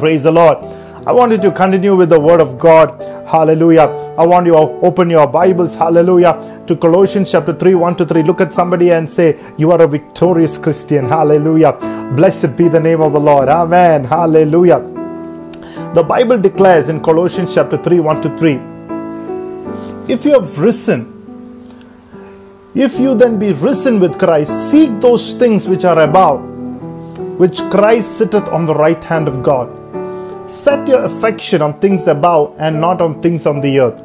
Praise the Lord. I want you to continue with the word of God. Hallelujah. I want you to open your Bibles. Hallelujah. To Colossians chapter 3, 1 to 3. Look at somebody and say, You are a victorious Christian. Hallelujah. Blessed be the name of the Lord. Amen. Hallelujah. The Bible declares in Colossians chapter 3, 1 to 3. If you have risen, if you then be risen with Christ, seek those things which are above, which Christ sitteth on the right hand of God. Set your affection on things above and not on things on the earth.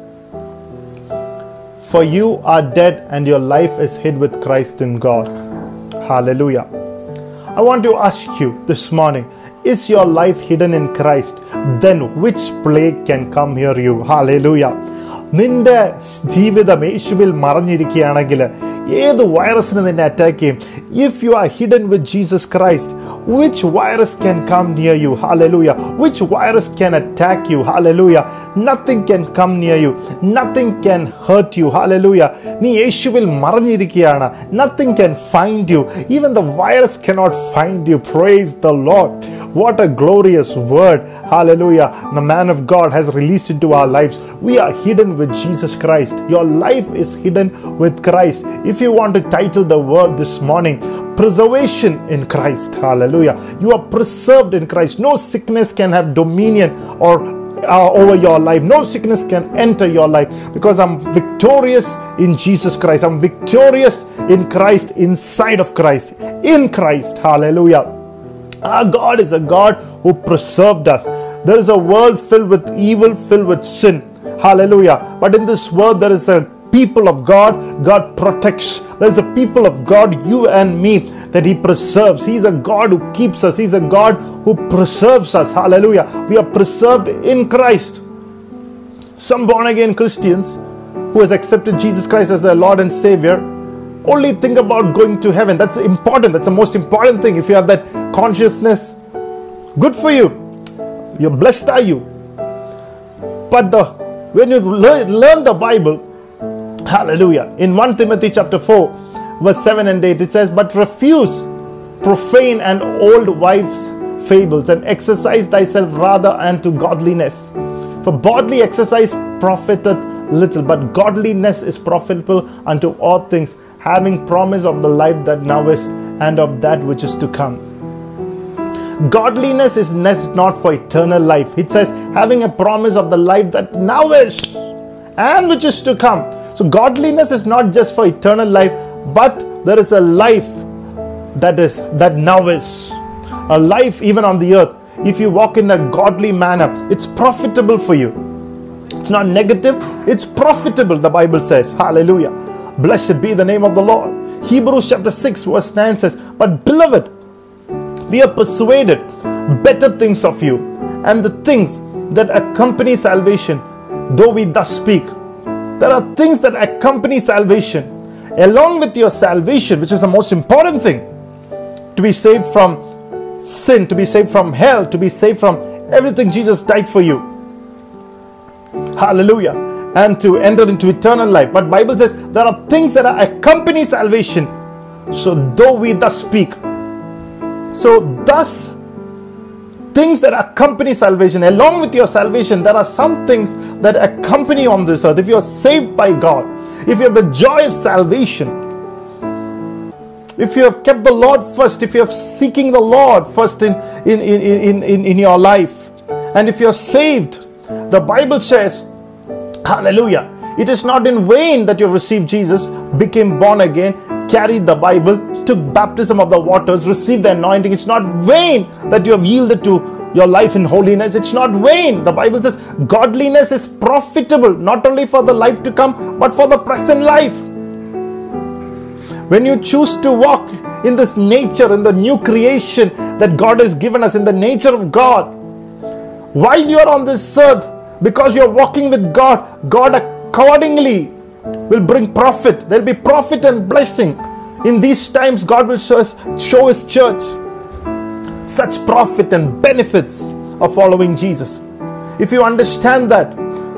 For you are dead and your life is hid with Christ in God. Hallelujah. I want to ask you this morning is your life hidden in Christ? Then which plague can come here you? Hallelujah. നിന്റെ ജീവിതം യേശുവിൽ മറഞ്ഞിരിക്കുകയാണെങ്കിൽ ഏത് വൈറസിനെ നിന്നെ attack ചെയ്യും if you are hidden with Jesus Christ which virus can come near U hallelujah which virus can attack U hallelujah nothing can come near U nothing can hurt you hallelujah നീ യേശുവിൽ മറഞ്ഞിരിക്കുകയാണ് nothing can find you even the virus cannot find you praise the load What a glorious word. Hallelujah. The man of God has released into our lives. We are hidden with Jesus Christ. Your life is hidden with Christ. If you want to title the word this morning, preservation in Christ. Hallelujah. You are preserved in Christ. No sickness can have dominion or uh, over your life. No sickness can enter your life because I'm victorious in Jesus Christ. I'm victorious in Christ, inside of Christ, in Christ. Hallelujah. Our God is a God who preserved us. There is a world filled with evil, filled with sin. Hallelujah. But in this world, there is a people of God, God protects. There's a people of God, you and me, that He preserves. He's a God who keeps us. He's a God who preserves us. Hallelujah. We are preserved in Christ. Some born again Christians who has accepted Jesus Christ as their Lord and Savior only think about going to heaven. That's important. That's the most important thing. If you have that consciousness, good for you. You're blessed, are you? But the when you learn, learn the Bible, hallelujah. In 1 Timothy chapter 4, verse 7 and 8, it says, But refuse profane and old wives' fables, and exercise thyself rather unto godliness. For bodily exercise profiteth little, but godliness is profitable unto all things, having promise of the life that now is and of that which is to come. Godliness is not for eternal life. It says, having a promise of the life that now is and which is to come. So, godliness is not just for eternal life, but there is a life that is that now is a life even on the earth. If you walk in a godly manner, it's profitable for you. It's not negative, it's profitable, the Bible says. Hallelujah. Blessed be the name of the Lord. Hebrews chapter 6, verse 9 says, But beloved, we are persuaded better things of you, and the things that accompany salvation, though we thus speak. There are things that accompany salvation. Along with your salvation, which is the most important thing, to be saved from sin, to be saved from hell, to be saved from everything Jesus died for you. Hallelujah. And to enter into eternal life. But Bible says there are things that accompany salvation. So though we thus speak, so, thus, things that accompany salvation, along with your salvation, there are some things that accompany on this earth. If you are saved by God, if you have the joy of salvation, if you have kept the Lord first, if you are seeking the Lord first in, in, in, in, in, your life, and if you're saved, the Bible says, Hallelujah. It is not in vain that you have received Jesus, became born again, carried the Bible, took baptism of the waters, received the anointing. It's not vain that you have yielded to your life in holiness. It's not vain. The Bible says godliness is profitable not only for the life to come, but for the present life. When you choose to walk in this nature, in the new creation that God has given us, in the nature of God, while you are on this earth, because you're walking with God, God accordingly will bring profit. There'll be profit and blessing. In these times, God will show, show His church such profit and benefits of following Jesus. If you understand that,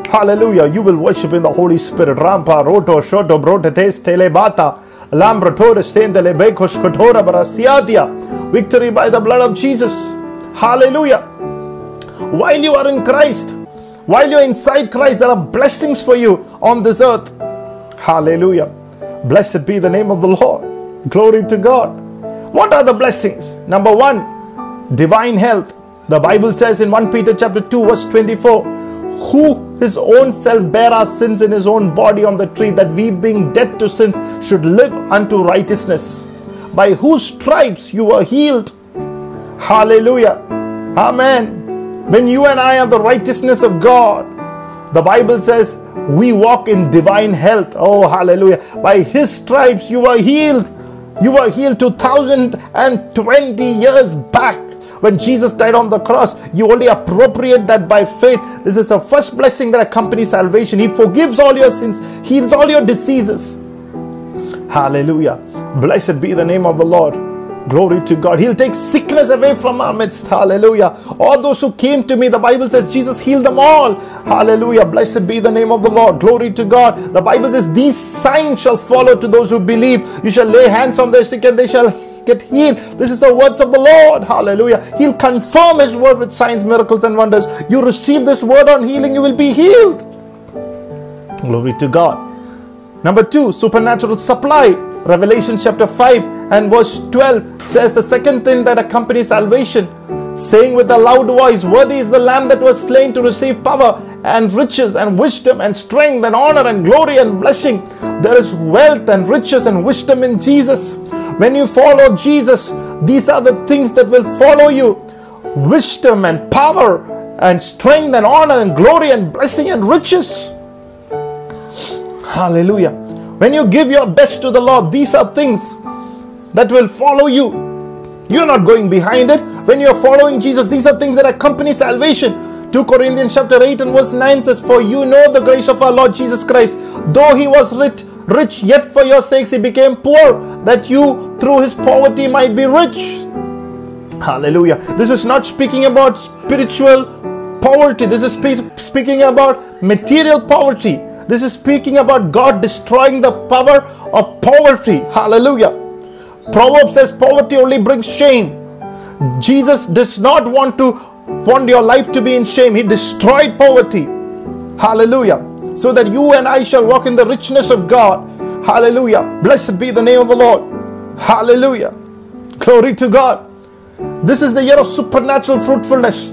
hallelujah, you will worship in the Holy Spirit. Rampa, roto, shoto, brote, tes, telebata, lambra, tore, stendele, bekos, kotora, barasiatia. Victory by the blood of Jesus. Hallelujah. while you are in Christ. While you're inside Christ, there are blessings for you on this earth. Hallelujah. Blessed be the name of the Lord. Glory to God. What are the blessings? Number one, divine health. The Bible says in 1 Peter chapter 2, verse 24, who his own self bare our sins in his own body on the tree, that we being dead to sins should live unto righteousness. By whose stripes you were healed. Hallelujah. Amen. When you and I are the righteousness of God, the Bible says we walk in divine health. Oh, hallelujah. By his stripes you were healed. You were healed 2020 years back. When Jesus died on the cross, you only appropriate that by faith. This is the first blessing that accompanies salvation. He forgives all your sins, heals all your diseases. Hallelujah. Blessed be the name of the Lord. Glory to God. He'll take sickness away from our midst. Hallelujah. All those who came to me, the Bible says Jesus healed them all. Hallelujah. Blessed be the name of the Lord. Glory to God. The Bible says these signs shall follow to those who believe. You shall lay hands on their sick and they shall get healed. This is the words of the Lord. Hallelujah. He'll confirm his word with signs, miracles, and wonders. You receive this word on healing, you will be healed. Glory to God. Number two, supernatural supply. Revelation chapter 5 and verse 12 says the second thing that accompanies salvation, saying with a loud voice, Worthy is the Lamb that was slain to receive power and riches and wisdom and strength and honor and glory and blessing. There is wealth and riches and wisdom in Jesus. When you follow Jesus, these are the things that will follow you wisdom and power and strength and honor and glory and blessing and riches. Hallelujah. When you give your best to the Lord, these are things that will follow you. You're not going behind it. When you're following Jesus, these are things that accompany salvation. 2 Corinthians chapter 8 and verse 9 says, For you know the grace of our Lord Jesus Christ, though he was rich, rich, yet for your sakes he became poor, that you through his poverty might be rich. Hallelujah. This is not speaking about spiritual poverty. This is spe- speaking about material poverty. This is speaking about God destroying the power of poverty. Hallelujah. Proverbs says poverty only brings shame. Jesus does not want to want your life to be in shame. He destroyed poverty. Hallelujah. So that you and I shall walk in the richness of God. Hallelujah. Blessed be the name of the Lord. Hallelujah. Glory to God. This is the year of supernatural fruitfulness.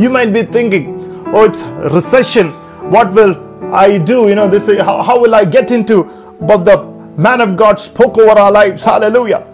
You might be thinking, oh, it's recession. What will I do, you know, this how, how will I get into? But the man of God spoke over our lives. Hallelujah.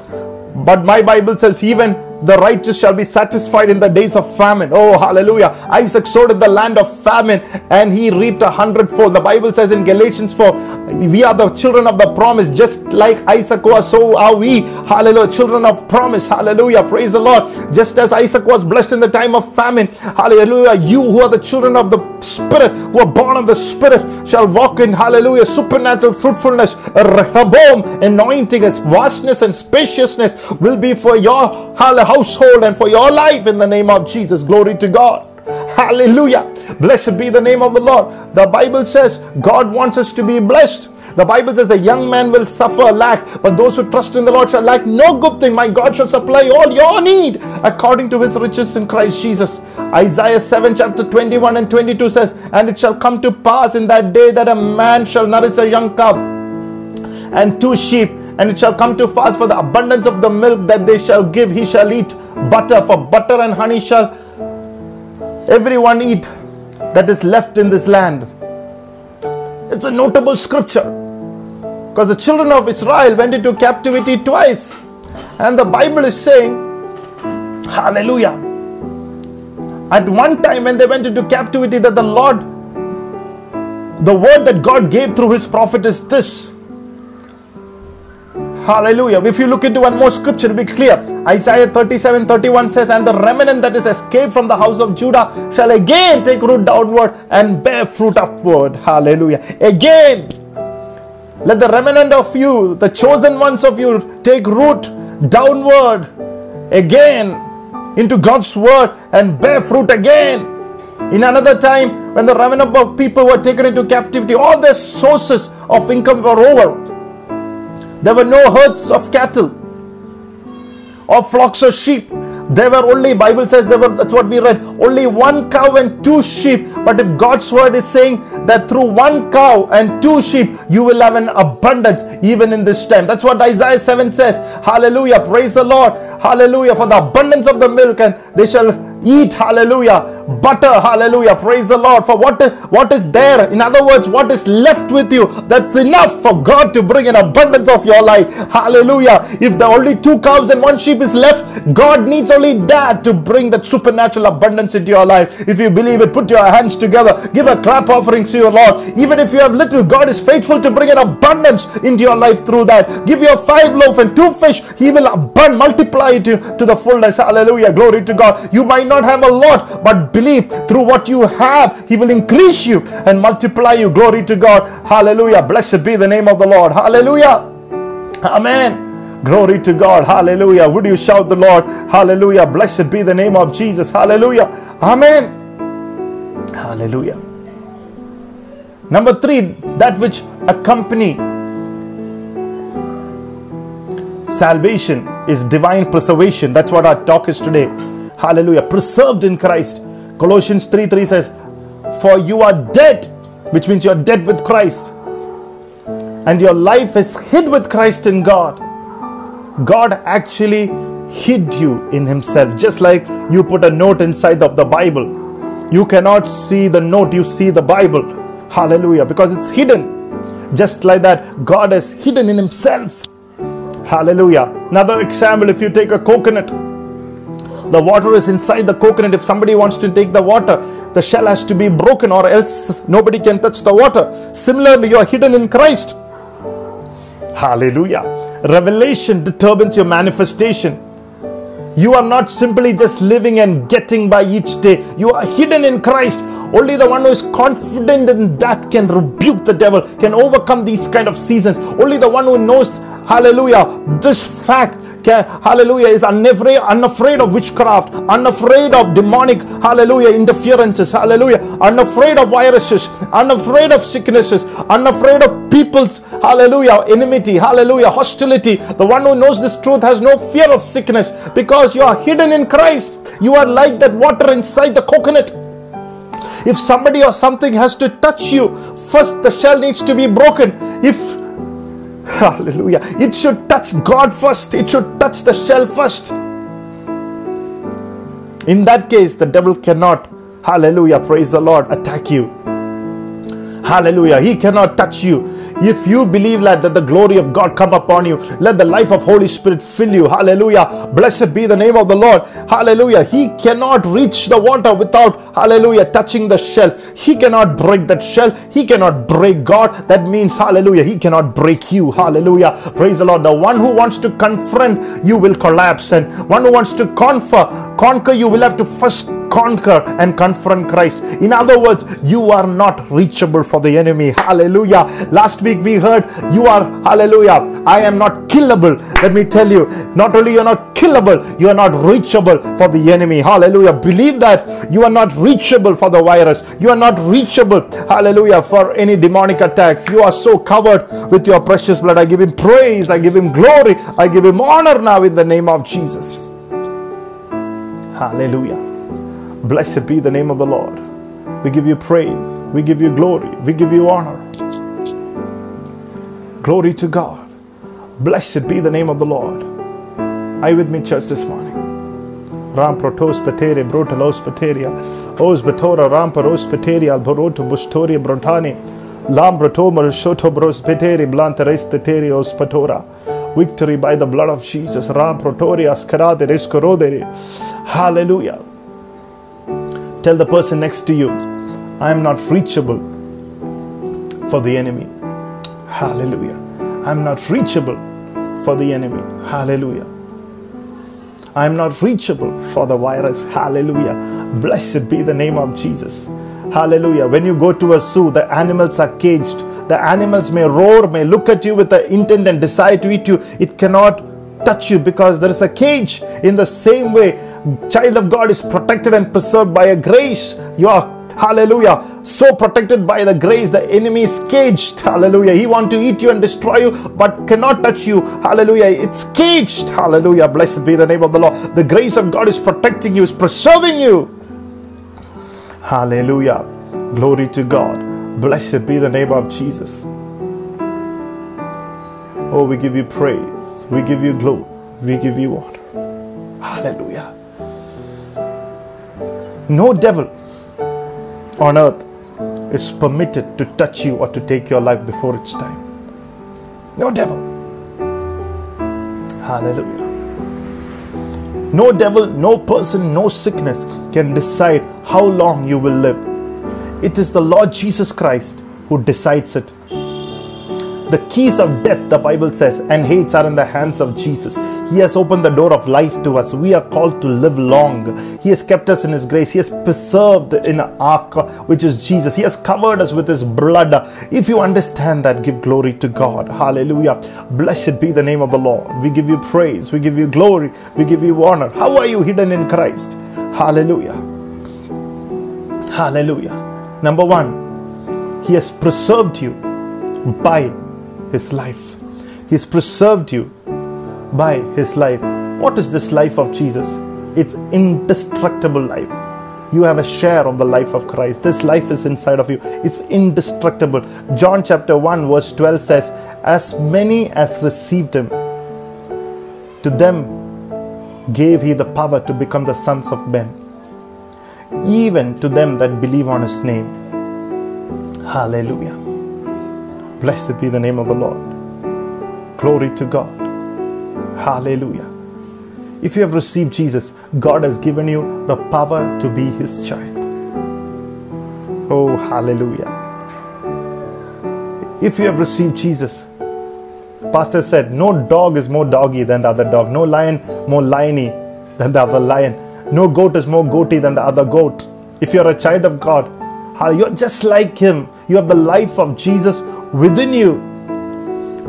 But my Bible says, even the righteous shall be satisfied in the days of famine. Oh, hallelujah. Isaac sowed in the land of famine and he reaped a hundredfold. The Bible says in Galatians 4, we are the children of the promise, just like Isaac was, so are we. Hallelujah. Children of promise. Hallelujah. Praise the Lord. Just as Isaac was blessed in the time of famine. Hallelujah. You who are the children of the Spirit, who are born of the Spirit, shall walk in, hallelujah, supernatural fruitfulness. Rehoboth anointing, vastness and spaciousness will be for your household and for your life in the name of Jesus. Glory to God. Hallelujah. Blessed be the name of the Lord. The Bible says God wants us to be blessed. The Bible says the young man will suffer lack, but those who trust in the Lord shall lack no good thing. My God shall supply all your need according to his riches in Christ Jesus. Isaiah 7, chapter 21 and 22 says, And it shall come to pass in that day that a man shall nourish a young cub and two sheep, and it shall come to pass for the abundance of the milk that they shall give, he shall eat butter, for butter and honey shall everyone eat that is left in this land. It's a notable scripture because the children of Israel went into captivity twice. And the Bible is saying, Hallelujah. At one time, when they went into captivity, that the Lord, the word that God gave through his prophet is this. Hallelujah. If you look into one more scripture, it'll be clear. Isaiah 37 31 says, And the remnant that is escaped from the house of Judah shall again take root downward and bear fruit upward. Hallelujah. Again, let the remnant of you, the chosen ones of you, take root downward again into God's word and bear fruit again. In another time, when the remnant of people were taken into captivity, all their sources of income were over. There were no herds of cattle or flocks of sheep. There were only, Bible says, there were, that's what we read, only one cow and two sheep. But if God's word is saying that through one cow and two sheep, you will have an abundance even in this time. That's what Isaiah 7 says. Hallelujah. Praise the Lord. Hallelujah. For the abundance of the milk, and they shall eat. Hallelujah. Butter hallelujah. Praise the lord for what is, what is there. In other words what is left with you that's enough for god to bring an abundance of your life. Hallelujah. If the only two cows and one sheep is left god needs only that to bring that supernatural abundance into your life. If you believe it put your hands together. Give a clap offering to your lord. Even if you have little god is faithful to bring an abundance into your life through that. Give your five loaf and two fish. He will abund multiply it to, to the fullness. Hallelujah. Glory to god. You might not have a lot but believe through what you have, He will increase you and multiply you. Glory to God. Hallelujah. Blessed be the name of the Lord. Hallelujah. Amen. Glory to God. Hallelujah. Would you shout the Lord? Hallelujah. Blessed be the name of Jesus. Hallelujah. Amen. Hallelujah. Number three, that which accompany salvation is divine preservation. That's what our talk is today. Hallelujah. Preserved in Christ. Colossians 3 3 says, For you are dead, which means you're dead with Christ, and your life is hid with Christ in God. God actually hid you in Himself, just like you put a note inside of the Bible. You cannot see the note, you see the Bible. Hallelujah, because it's hidden. Just like that, God is hidden in Himself. Hallelujah. Another example if you take a coconut, the water is inside the coconut. If somebody wants to take the water, the shell has to be broken, or else nobody can touch the water. Similarly, you are hidden in Christ. Hallelujah. Revelation determines your manifestation. You are not simply just living and getting by each day. You are hidden in Christ. Only the one who is confident in that can rebuke the devil, can overcome these kind of seasons. Only the one who knows, hallelujah, this fact hallelujah, is unafraid, unafraid of witchcraft, unafraid of demonic, hallelujah, interferences, hallelujah, unafraid of viruses, unafraid of sicknesses, unafraid of people's, hallelujah, enmity, hallelujah, hostility. The one who knows this truth has no fear of sickness because you are hidden in Christ. You are like that water inside the coconut. If somebody or something has to touch you, first the shell needs to be broken. If Hallelujah. It should touch God first, it should touch the shell first. In that case, the devil cannot, hallelujah, praise the Lord, attack you. Hallelujah. He cannot touch you if you believe that, that the glory of God come upon you, let the life of Holy Spirit fill you. Hallelujah. Blessed be the name of the Lord. Hallelujah. He cannot reach the water without, hallelujah, touching the shell. He cannot break that shell. He cannot break God. That means, hallelujah, he cannot break you. Hallelujah. Praise the Lord. The one who wants to confront you will collapse, and one who wants to conquer, conquer you will have to first conquer and confront Christ. In other words, you are not reachable for the enemy. Hallelujah. Last week we heard you are, hallelujah, I am not killable. Let me tell you, not only you're not killable, you are not reachable for the enemy. Hallelujah. Believe that you are not reachable for the virus. You are not reachable, hallelujah, for any demonic attacks. You are so covered with your precious blood. I give him praise. I give him glory. I give him honor now in the name of Jesus. Hallelujah. Blessed be the name of the Lord. We give you praise. We give you glory. We give you honor. Glory to God. Blessed be the name of the Lord. Are you with me, church, this morning? Ram protos patere brotalos pateria. Os betora ram paros pateria alboroto bustoria brontani. Lam brotomer shoto bros peteri blanteres teteri os patora. Victory by the blood of Jesus. Ram protoria scarade rescorodere. Hallelujah. Tell the person next to you, I am not reachable for the enemy. Hallelujah. I'm not reachable for the enemy. Hallelujah. I'm not reachable for the virus. Hallelujah. Blessed be the name of Jesus. Hallelujah. When you go to a zoo, the animals are caged. The animals may roar, may look at you with the intent and desire to eat you. It cannot touch you because there is a cage. In the same way, child of God is protected and preserved by a grace. You are Hallelujah. So protected by the grace, the enemy is caged. Hallelujah. He want to eat you and destroy you, but cannot touch you. Hallelujah. It's caged. Hallelujah. Blessed be the name of the Lord. The grace of God is protecting you, is preserving you. Hallelujah. Glory to God. Blessed be the name of Jesus. Oh, we give you praise. We give you glory. We give you honor. Hallelujah. No devil on earth is permitted to touch you or to take your life before its time. No devil. Hallelujah. No devil, no person, no sickness can decide how long you will live. It is the Lord Jesus Christ who decides it. The keys of death, the Bible says, and Hades are in the hands of Jesus. He has opened the door of life to us. We are called to live long. He has kept us in His grace. He has preserved in an ark, which is Jesus. He has covered us with His blood. If you understand that, give glory to God. Hallelujah. Blessed be the name of the Lord. We give you praise. We give you glory. We give you honor. How are you hidden in Christ? Hallelujah. Hallelujah. Number one, He has preserved you by his life. He's preserved you by His life. What is this life of Jesus? It's indestructible life. You have a share of the life of Christ. This life is inside of you. It's indestructible. John chapter 1, verse 12 says, As many as received him, to them gave he the power to become the sons of men, even to them that believe on his name. Hallelujah. Blessed be the name of the Lord. Glory to God. Hallelujah. If you have received Jesus, God has given you the power to be His child. Oh, hallelujah. If you have received Jesus, Pastor said, no dog is more doggy than the other dog, no lion more liony than the other lion, no goat is more goaty than the other goat. If you're a child of God, you're just like Him. You have the life of Jesus within you.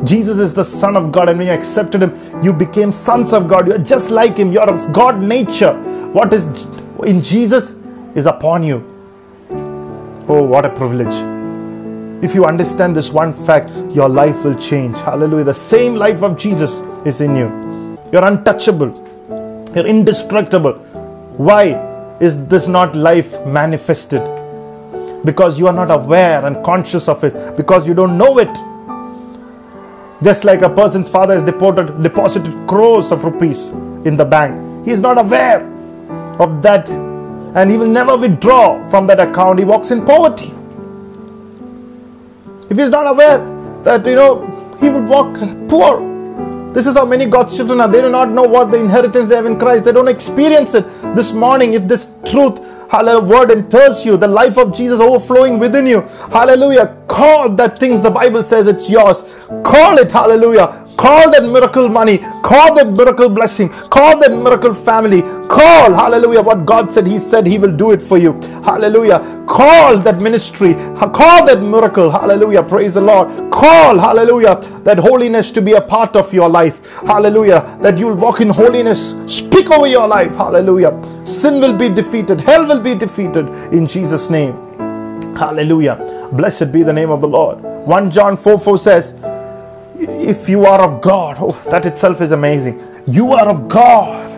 Jesus is the Son of God, and when you accepted Him, you became sons of God. You're just like Him. You're of God nature. What is in Jesus is upon you. Oh, what a privilege. If you understand this one fact, your life will change. Hallelujah. The same life of Jesus is in you. You're untouchable, you're indestructible. Why is this not life manifested? Because you are not aware and conscious of it, because you don't know it. Just like a person's father has deported, deposited crores of rupees in the bank. He is not aware of that and he will never withdraw from that account. He walks in poverty. If he is not aware that, you know, he would walk poor. This is how many God's children are. They do not know what the inheritance they have in Christ. They don't experience it. This morning, if this truth Hallelujah. Word enters you. The life of Jesus overflowing within you. Hallelujah. Call that things the Bible says it's yours. Call it. Hallelujah. Call that miracle money. Call that miracle blessing. Call that miracle family. Call, hallelujah, what God said. He said He will do it for you. Hallelujah. Call that ministry. Call that miracle. Hallelujah. Praise the Lord. Call, hallelujah, that holiness to be a part of your life. Hallelujah. That you'll walk in holiness. Speak over your life. Hallelujah. Sin will be defeated. Hell will be defeated in Jesus' name. Hallelujah. Blessed be the name of the Lord. 1 John 4 4 says, if you are of God, oh, that itself is amazing. You are of God.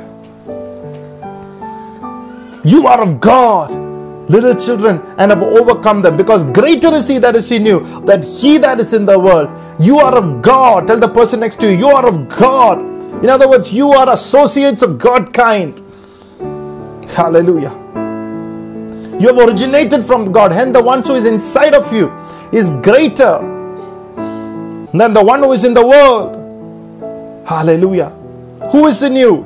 You are of God, little children, and have overcome them, because greater is He that is in you than He that is in the world. You are of God. Tell the person next to you, you are of God. In other words, you are associates of God kind. Hallelujah. You have originated from God, and the one who is inside of you is greater than the one who is in the world. Hallelujah. Who is in you?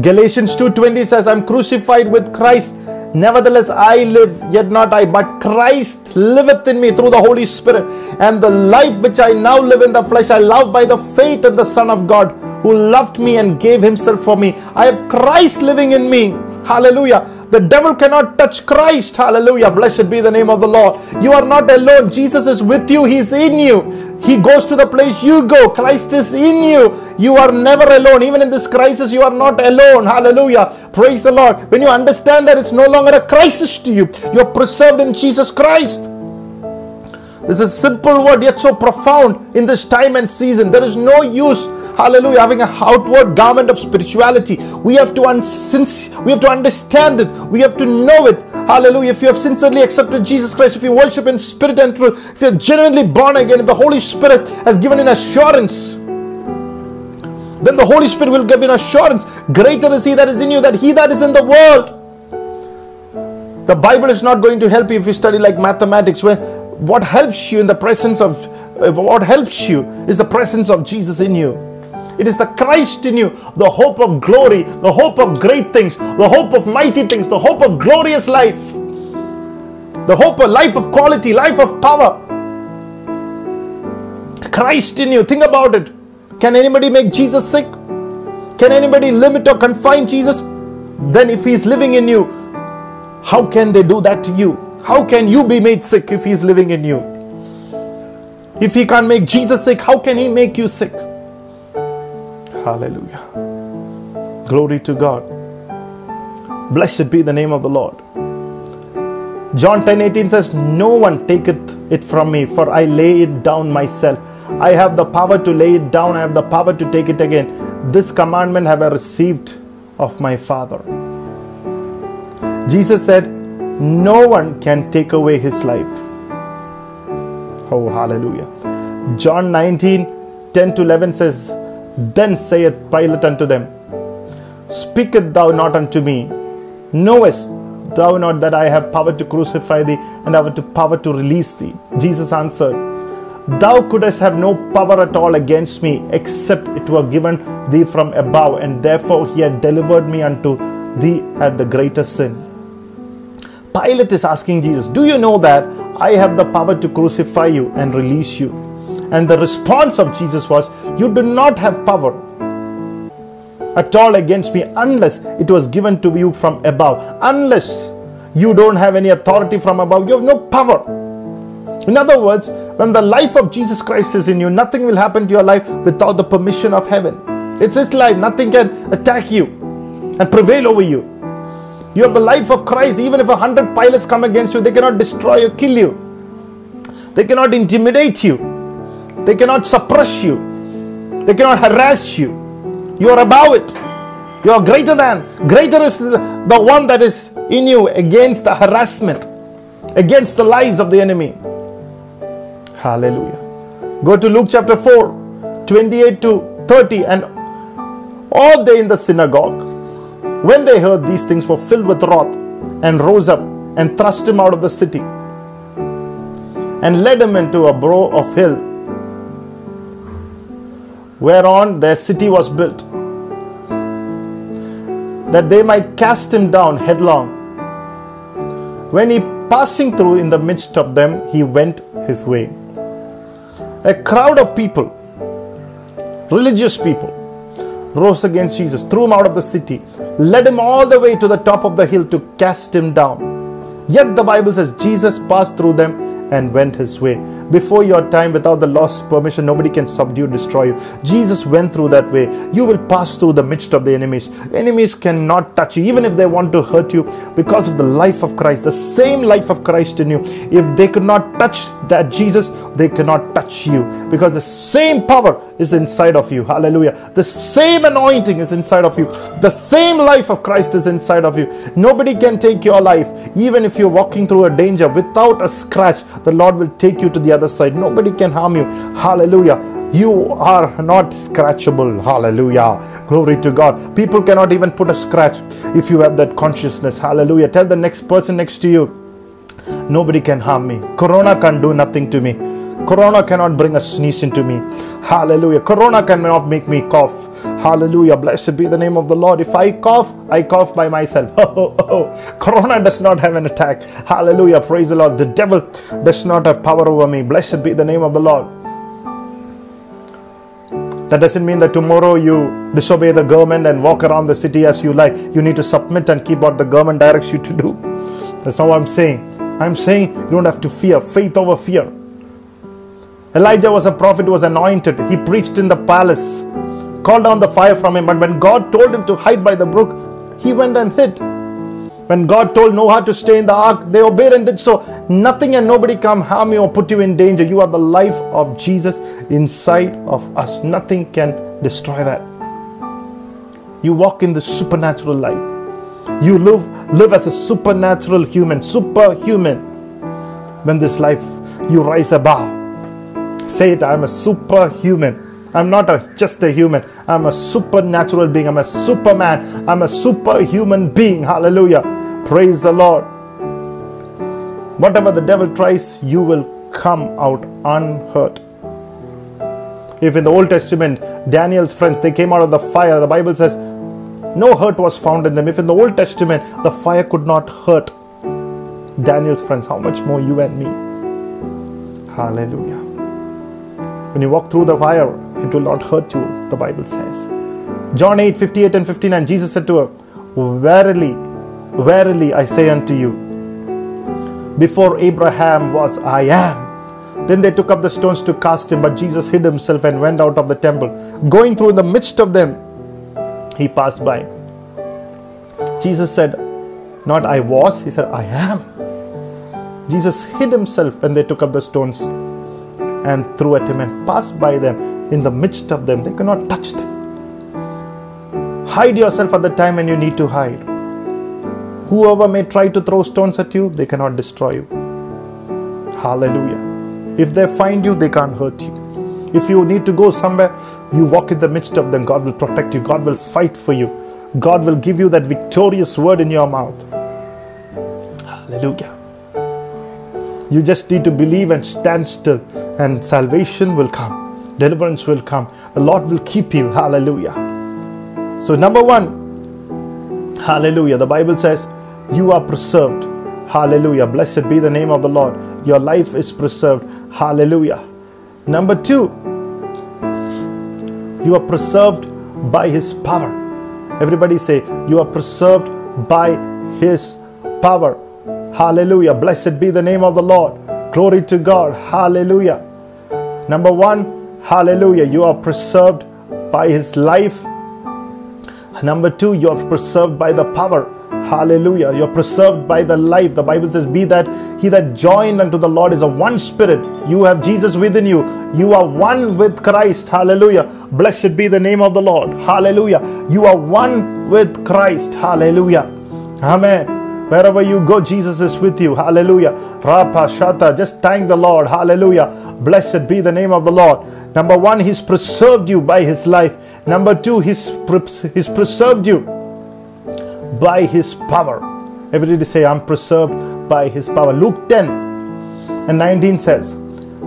Galatians 2:20 says, I'm crucified with Christ. Nevertheless, I live, yet not I, but Christ liveth in me through the Holy Spirit. And the life which I now live in the flesh, I love by the faith in the Son of God, who loved me and gave himself for me. I have Christ living in me. Hallelujah. The devil cannot touch Christ. Hallelujah. Blessed be the name of the Lord. You are not alone. Jesus is with you, He's in you. He goes to the place you go. Christ is in you. You are never alone. Even in this crisis, you are not alone. Hallelujah. Praise the Lord. When you understand that it's no longer a crisis to you, you're preserved in Jesus Christ. This is a simple word yet so profound in this time and season. There is no use hallelujah. Having an outward garment of spirituality. We have to un- since, we have to understand it. We have to know it. Hallelujah. If you have sincerely accepted jesus christ if you worship in spirit and truth if you're genuinely born again if the holy spirit has given an assurance then the holy spirit will give an assurance. Greater is he that is in you than he that is in the world. The bible is not going to help you if you study like mathematics when what helps you in the presence of what helps you is the presence of Jesus in you. It is the Christ in you, the hope of glory, the hope of great things, the hope of mighty things, the hope of glorious life, the hope of life of quality, life of power. Christ in you. Think about it. Can anybody make Jesus sick? Can anybody limit or confine Jesus? Then, if He's living in you, how can they do that to you? How can you be made sick if He's living in you? If He can't make Jesus sick, how can He make you sick? Hallelujah. Glory to God. Blessed be the name of the Lord. John 10 18 says, No one taketh it from me, for I lay it down myself. I have the power to lay it down, I have the power to take it again. This commandment have I received of my Father. Jesus said, no one can take away his life. Oh, hallelujah. John 19 10 to 11 says, Then saith Pilate unto them, Speaketh thou not unto me? Knowest thou not that I have power to crucify thee and have power to release thee? Jesus answered, Thou couldst have no power at all against me, except it were given thee from above, and therefore he had delivered me unto thee at the greater sin. Pilate is asking Jesus, Do you know that I have the power to crucify you and release you? And the response of Jesus was, You do not have power at all against me unless it was given to you from above. Unless you don't have any authority from above, you have no power. In other words, when the life of Jesus Christ is in you, nothing will happen to your life without the permission of heaven. It's His life, nothing can attack you and prevail over you. You have the life of Christ. Even if a hundred pilots come against you, they cannot destroy or kill you. They cannot intimidate you. They cannot suppress you. They cannot harass you. You are above it. You are greater than. Greater is the, one that is in you against the harassment, against the lies of the enemy. Hallelujah. Go to Luke chapter 4, 28 to 30, and all day in the synagogue when they heard these things, were filled with wrath and rose up and thrust him out of the city and led him into a brow of hill whereon their city was built, that they might cast him down headlong. When he passing through in the midst of them, he went his way. A crowd of people, religious people, rose against Jesus, threw him out of the city, led him all the way to the top of the hill to cast him down. Yet the Bible says Jesus passed through them and went his way. Before your time, without the Lord's permission, nobody can subdue, destroy you. Jesus went through that way. You will pass through the midst of the enemies. Enemies cannot touch you, even if they want to hurt you, because of the life of Christ, the same life of Christ in you. If they could not touch that Jesus, they cannot touch you, because the same power is inside of you. Hallelujah. The same anointing is inside of you. The same life of Christ is inside of you. Nobody can take your life, even if you're walking through a danger without a scratch the Lord will take you to the other side. Nobody can harm you. Hallelujah. You are not scratchable. Hallelujah. Glory to God. People cannot even put a scratch if you have that consciousness. Hallelujah. Tell the next person next to you, nobody can harm me. Corona can do nothing to me. Corona cannot bring a sneeze into me. Hallelujah. Corona cannot make me cough. Hallelujah. Blessed be the name of the Lord. If I cough, I cough by myself. Oh, oh, oh. Corona does not have an attack. Hallelujah. Praise the Lord. The devil does not have power over me. Blessed be the name of the Lord. That doesn't mean that tomorrow you disobey the government and walk around the city as you like. You need to submit and keep what the government directs you to do. That's not what I'm saying. I'm saying you don't have to fear. Faith over fear. Elijah was a prophet, was anointed. He preached in the palace, called down the fire from him. But when God told him to hide by the brook, he went and hid. When God told Noah to stay in the ark, they obeyed and did so. Nothing and nobody come harm you or put you in danger. You are the life of Jesus inside of us. Nothing can destroy that. You walk in the supernatural life. You live live as a supernatural human, superhuman. When this life you rise above. Say it, I'm a superhuman. I'm not a, just a human. I'm a supernatural being. I'm a superman. I'm a superhuman being. Hallelujah. Praise the Lord. Whatever the devil tries, you will come out unhurt. If in the Old Testament, Daniel's friends, they came out of the fire, the Bible says, no hurt was found in them. If in the Old Testament, the fire could not hurt Daniel's friends, how much more you and me? Hallelujah. When you walk through the fire, it will not hurt you, the Bible says. John 8 58 and 59, Jesus said to her, Verily, Verily I say unto you, before Abraham was, I am. Then they took up the stones to cast him, but Jesus hid himself and went out of the temple. Going through the midst of them, he passed by. Jesus said, Not I was, he said, I am. Jesus hid himself when they took up the stones and threw at him and passed by them in the midst of them. They cannot touch them. Hide yourself at the time when you need to hide. Whoever may try to throw stones at you, they cannot destroy you. Hallelujah. If they find you, they can't hurt you. If you need to go somewhere, you walk in the midst of them. God will protect you. God will fight for you. God will give you that victorious word in your mouth. Hallelujah. You just need to believe and stand still, and salvation will come. Deliverance will come. The Lord will keep you. Hallelujah. So, number one, hallelujah. The Bible says, you are preserved. Hallelujah. Blessed be the name of the Lord. Your life is preserved. Hallelujah. Number two, you are preserved by His power. Everybody say, You are preserved by His power. Hallelujah. Blessed be the name of the Lord. Glory to God. Hallelujah. Number one, hallelujah. You are preserved by His life. Number two, you are preserved by the power. Hallelujah. You're preserved by the life. The Bible says, Be that he that joined unto the Lord is a one spirit. You have Jesus within you. You are one with Christ. Hallelujah. Blessed be the name of the Lord. Hallelujah. You are one with Christ. Hallelujah. Amen. Wherever you go, Jesus is with you. Hallelujah. Rapa Shata. Just thank the Lord. Hallelujah. Blessed be the name of the Lord. Number one, He's preserved you by His life. Number two, He's, he's preserved you by his power. Everybody say, I'm preserved by his power. Luke 10 and 19 says,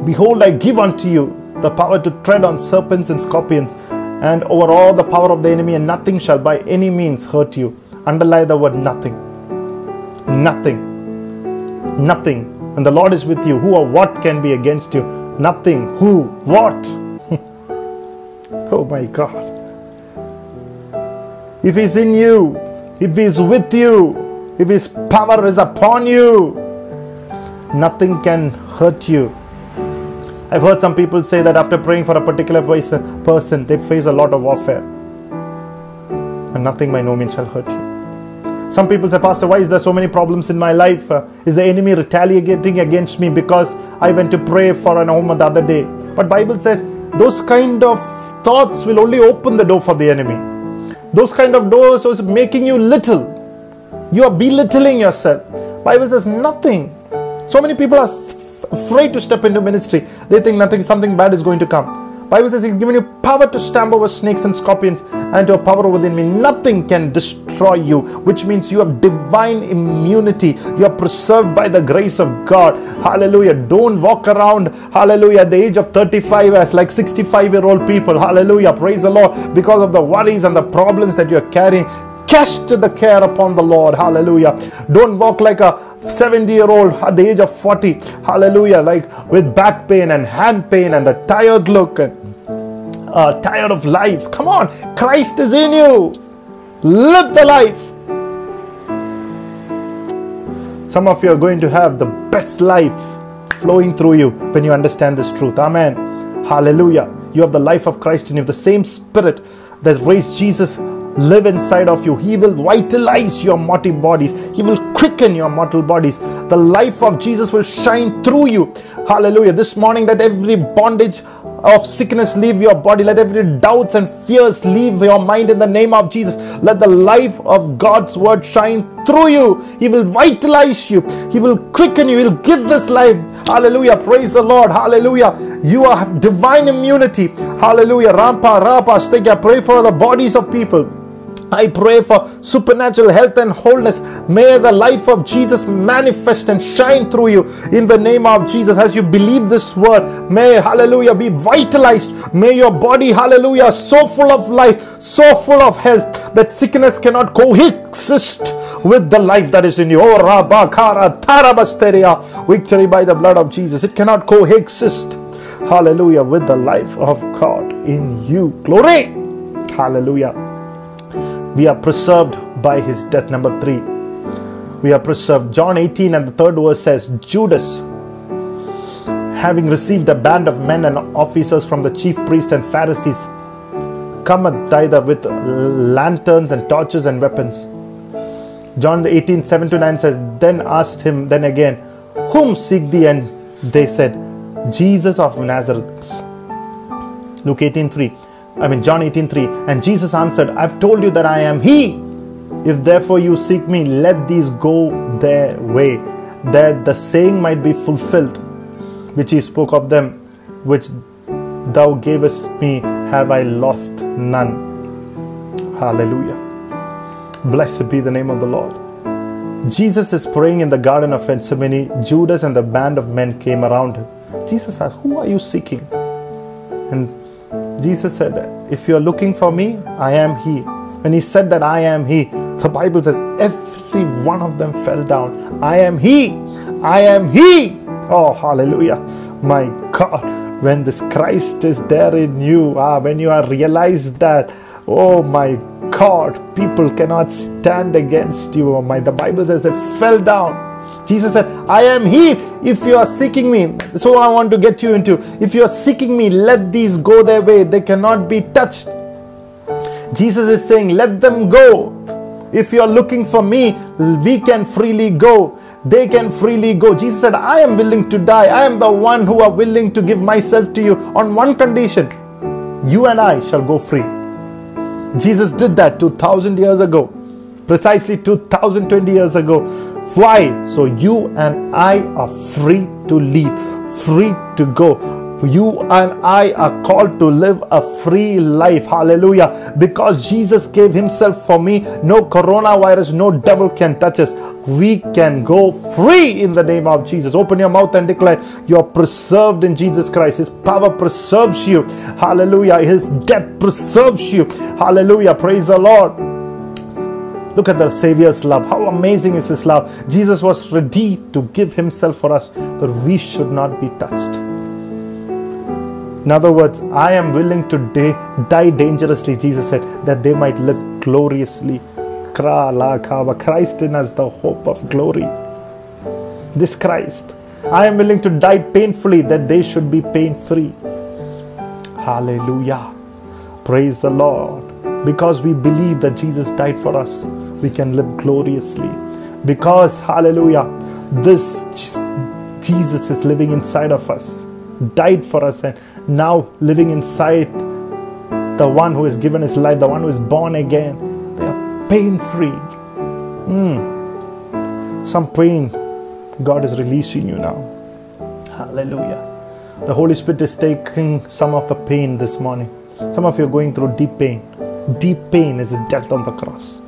Behold, I give unto you the power to tread on serpents and scorpions and over all the power of the enemy, and nothing shall by any means hurt you. Underline the word nothing. Nothing. Nothing. And the Lord is with you. Who or what can be against you? Nothing. Who? What? oh my God. If He's in you, if He's with you, if His power is upon you, nothing can hurt you. I've heard some people say that after praying for a particular person, they face a lot of warfare. And nothing by no means shall hurt you. Some people say, Pastor, why is there so many problems in my life? Is the enemy retaliating against me because I went to pray for an home the other day? But Bible says those kind of thoughts will only open the door for the enemy. Those kind of doors is making you little. You are belittling yourself. Bible says nothing. So many people are afraid to step into ministry. They think nothing something bad is going to come bible says he's given you power to stamp over snakes and scorpions and to have power over the enemy nothing can destroy you which means you have divine immunity. You are preserved by the grace of god. Hallelujah. Don't walk around hallelujah at the age of 35 as like 65 year old people. Hallelujah. Praise the lord. Because of the worries and the problems that you're carrying cast the care upon the Lord. Hallelujah. Don't walk like a 70 year old at the age of 40. Hallelujah. Like with back pain and hand pain and a tired look and uh, tired of life. Come on, Christ is in you. Live the life. Some of you are going to have the best life flowing through you when you understand this truth. Amen. Hallelujah. You have the life of Christ in you, the same spirit that raised Jesus live inside of you. He will vitalize your mortal bodies. He will quicken your mortal bodies. The life of Jesus will shine through you. Hallelujah. This morning, that every bondage of sickness leave your body. Let every doubts and fears leave your mind in the name of Jesus. Let the life of God's word shine through you. He will vitalize you. He will quicken you. He will give this life. Hallelujah. Praise the Lord. Hallelujah. You have divine immunity. Hallelujah. Rampa, Rapa, Stigya. Pray for the bodies of people. I pray for supernatural health and wholeness. May the life of Jesus manifest and shine through you in the name of Jesus. As you believe this word, may hallelujah be vitalized. May your body, hallelujah, so full of life, so full of health that sickness cannot coexist with the life that is in you. Oh, Rabakara Tarabasteria. Victory by the blood of Jesus. It cannot coexist. Hallelujah, with the life of God in you. Glory. Hallelujah we are preserved by his death. Number three, we are preserved. John 18 and the third verse says, Judas, having received a band of men and officers from the chief priests and Pharisees, cometh thither with lanterns and torches and weapons. John 18 7 to 9 says, Then asked him, then again, Whom seek thee? And they said, Jesus of Nazareth. Luke 18 3. I mean, John 18 3. And Jesus answered, I've told you that I am He. If therefore you seek me, let these go their way, that the saying might be fulfilled, which he spoke of them, which thou gavest me, have I lost none. Hallelujah. Blessed be the name of the Lord. Jesus is praying in the Garden of Gethsemane. Judas and the band of men came around him. Jesus asked, Who are you seeking? And Jesus said, If you are looking for me, I am He. When He said that I am He, the Bible says every one of them fell down. I am He. I am He. Oh, hallelujah. My God, when this Christ is there in you, ah, when you are realized that, oh my God, people cannot stand against you. Oh my, the Bible says they fell down. Jesus said, I am He. If you are seeking me, so I want to get you into. If you are seeking me, let these go their way. They cannot be touched. Jesus is saying, let them go. If you are looking for me, we can freely go. They can freely go. Jesus said, I am willing to die. I am the one who are willing to give myself to you on one condition. You and I shall go free. Jesus did that 2000 years ago. Precisely 2020 years ago. Why? So you and I are free to leave, free to go. You and I are called to live a free life. Hallelujah. Because Jesus gave Himself for me, no coronavirus, no devil can touch us. We can go free in the name of Jesus. Open your mouth and declare you are preserved in Jesus Christ. His power preserves you. Hallelujah. His death preserves you. Hallelujah. Praise the Lord. Look at the Savior's love. How amazing is His love. Jesus was ready to give Himself for us, that we should not be touched. In other words, I am willing to die dangerously, Jesus said, that they might live gloriously. Christ in us, the hope of glory. This Christ. I am willing to die painfully that they should be pain free. Hallelujah. Praise the Lord. Because we believe that Jesus died for us we can live gloriously. Because, hallelujah, this Jesus is living inside of us, died for us, and now living inside the one who has given his life, the one who is born again. They are pain free. Mm. Some pain, God is releasing you now. Hallelujah. The Holy Spirit is taking some of the pain this morning. Some of you are going through deep pain. Deep pain is death on the cross.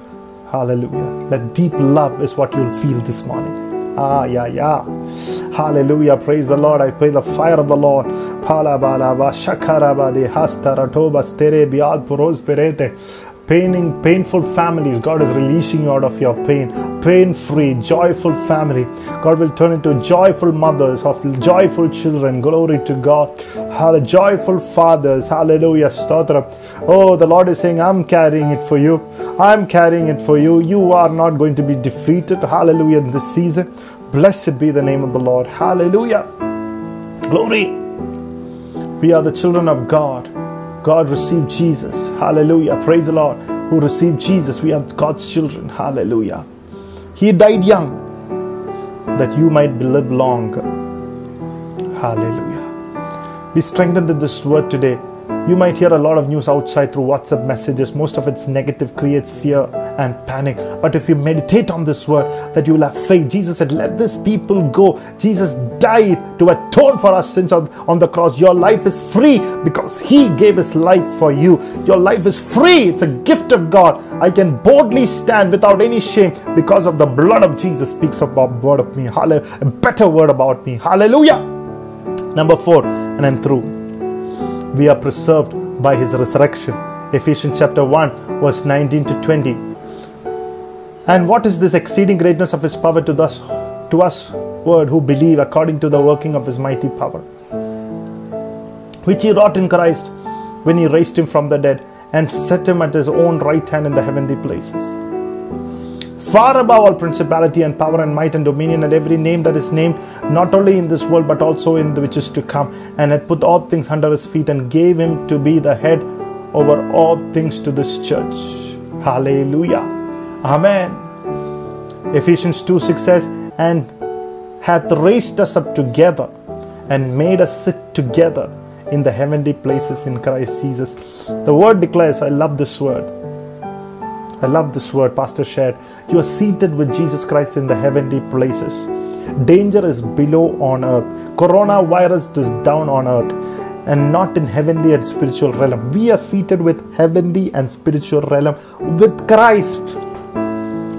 Hallelujah. That deep love is what you'll feel this morning. Ah, yeah, yeah. Hallelujah. Praise the Lord. I pray the fire of the Lord. Paining, painful families, God is releasing you out of your pain. Pain free, joyful family. God will turn into joyful mothers of joyful children. Glory to God. Hallelujah. Joyful fathers. Hallelujah. Stotra. Oh, the Lord is saying, I'm carrying it for you. I'm carrying it for you. You are not going to be defeated. Hallelujah. This season. Blessed be the name of the Lord. Hallelujah. Glory. We are the children of God. God received Jesus. Hallelujah. Praise the Lord. Who received Jesus. We are God's children. Hallelujah. He died young that you might live long. Hallelujah. Be strengthened in this word today. You might hear a lot of news outside through WhatsApp messages. Most of it's negative, creates fear and panic. But if you meditate on this word, that you will have faith. Jesus said, Let this people go. Jesus died to atone for our sins on, on the cross. Your life is free because He gave His life for you. Your life is free. It's a gift of God. I can boldly stand without any shame because of the blood of Jesus speaks about word of me. Hallelujah. A better word about me. Hallelujah. Number four, and I'm through we are preserved by his resurrection. Ephesians chapter 1, verse 19 to 20. And what is this exceeding greatness of his power to us, to us, word who believe according to the working of his mighty power, which he wrought in Christ when he raised him from the dead and set him at his own right hand in the heavenly places far above all principality and power and might and dominion and every name that is named, not only in this world but also in the which is to come, and had put all things under his feet and gave him to be the head over all things to this church. Hallelujah. Amen. Ephesians 2 6 says, And hath raised us up together and made us sit together in the heavenly places in Christ Jesus. The word declares, I love this word I love this word Pastor shared. You are seated with Jesus Christ in the heavenly places. Danger is below on earth. Coronavirus is down on earth and not in heavenly and spiritual realm. We are seated with heavenly and spiritual realm with Christ.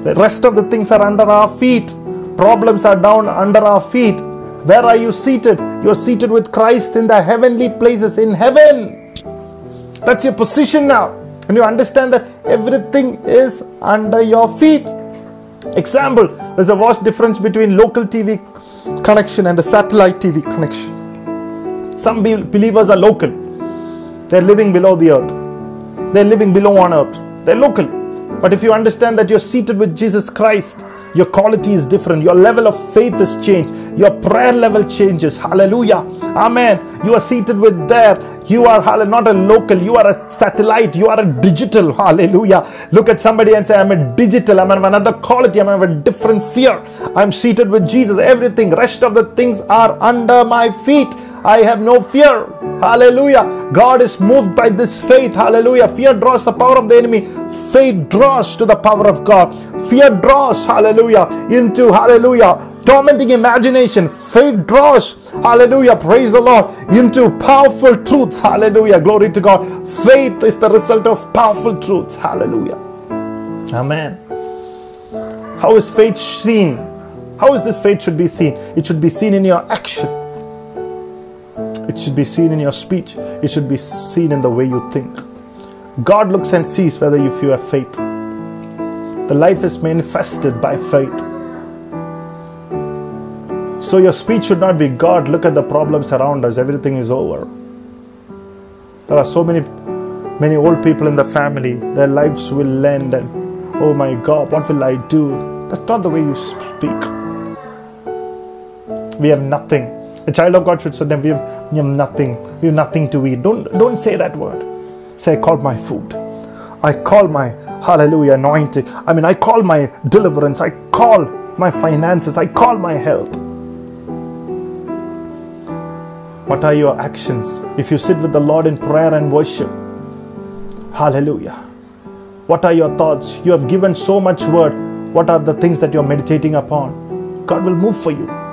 The rest of the things are under our feet. Problems are down under our feet. Where are you seated? You are seated with Christ in the heavenly places in heaven. That's your position now. And you understand that everything is under your feet. Example, there's a vast difference between local TV connection and a satellite TV connection. Some believers are local, they're living below the earth, they're living below on earth, they're local. But if you understand that you're seated with Jesus Christ, your quality is different. Your level of faith is changed. Your prayer level changes. Hallelujah. Amen. You are seated with there. You are not a local. You are a satellite. You are a digital. Hallelujah. Look at somebody and say, I'm a digital. I'm of another quality. I'm of a different sphere. I'm seated with Jesus. Everything, rest of the things are under my feet. I have no fear. Hallelujah. God is moved by this faith. Hallelujah. Fear draws the power of the enemy. Faith draws to the power of God. Fear draws, hallelujah, into, hallelujah, tormenting imagination. Faith draws, hallelujah, praise the Lord, into powerful truths. Hallelujah. Glory to God. Faith is the result of powerful truths. Hallelujah. Amen. How is faith seen? How is this faith should be seen? It should be seen in your action. It should be seen in your speech. It should be seen in the way you think. God looks and sees whether you have faith. The life is manifested by faith. So your speech should not be God, look at the problems around us, everything is over. There are so many many old people in the family, their lives will end and oh my God, what will I do? That's not the way you speak. We have nothing. A child of God should say, we have, we have nothing. We have nothing to eat. Don't, don't say that word. Say, I call my food. I call my hallelujah anointing. I mean, I call my deliverance. I call my finances. I call my health. What are your actions? If you sit with the Lord in prayer and worship, hallelujah. What are your thoughts? You have given so much word. What are the things that you're meditating upon? God will move for you.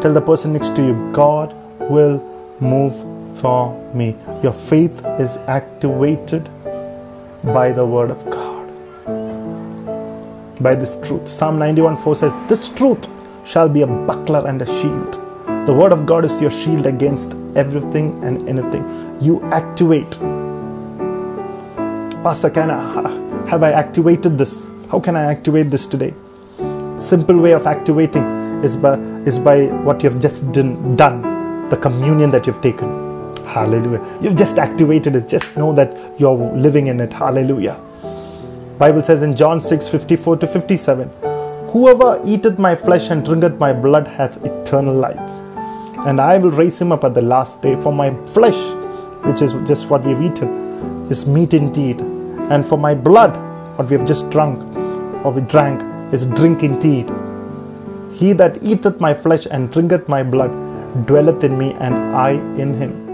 Tell the person next to you, God will move for me. Your faith is activated by the word of God, by this truth. Psalm 91 4 says, This truth shall be a buckler and a shield. The word of God is your shield against everything and anything. You activate Pastor, can I, have I activated this? How can I activate this today? Simple way of activating is by, is by what you've just done, done, the communion that you've taken. Hallelujah. You've just activated it. Just know that you're living in it. Hallelujah. Bible says in John 6 54 to 57 Whoever eateth my flesh and drinketh my blood hath eternal life. And I will raise him up at the last day. For my flesh, which is just what we've eaten, is meat indeed. And for my blood, what we have just drunk or we drank, is drink indeed. He that eateth my flesh and drinketh my blood dwelleth in me, and I in him.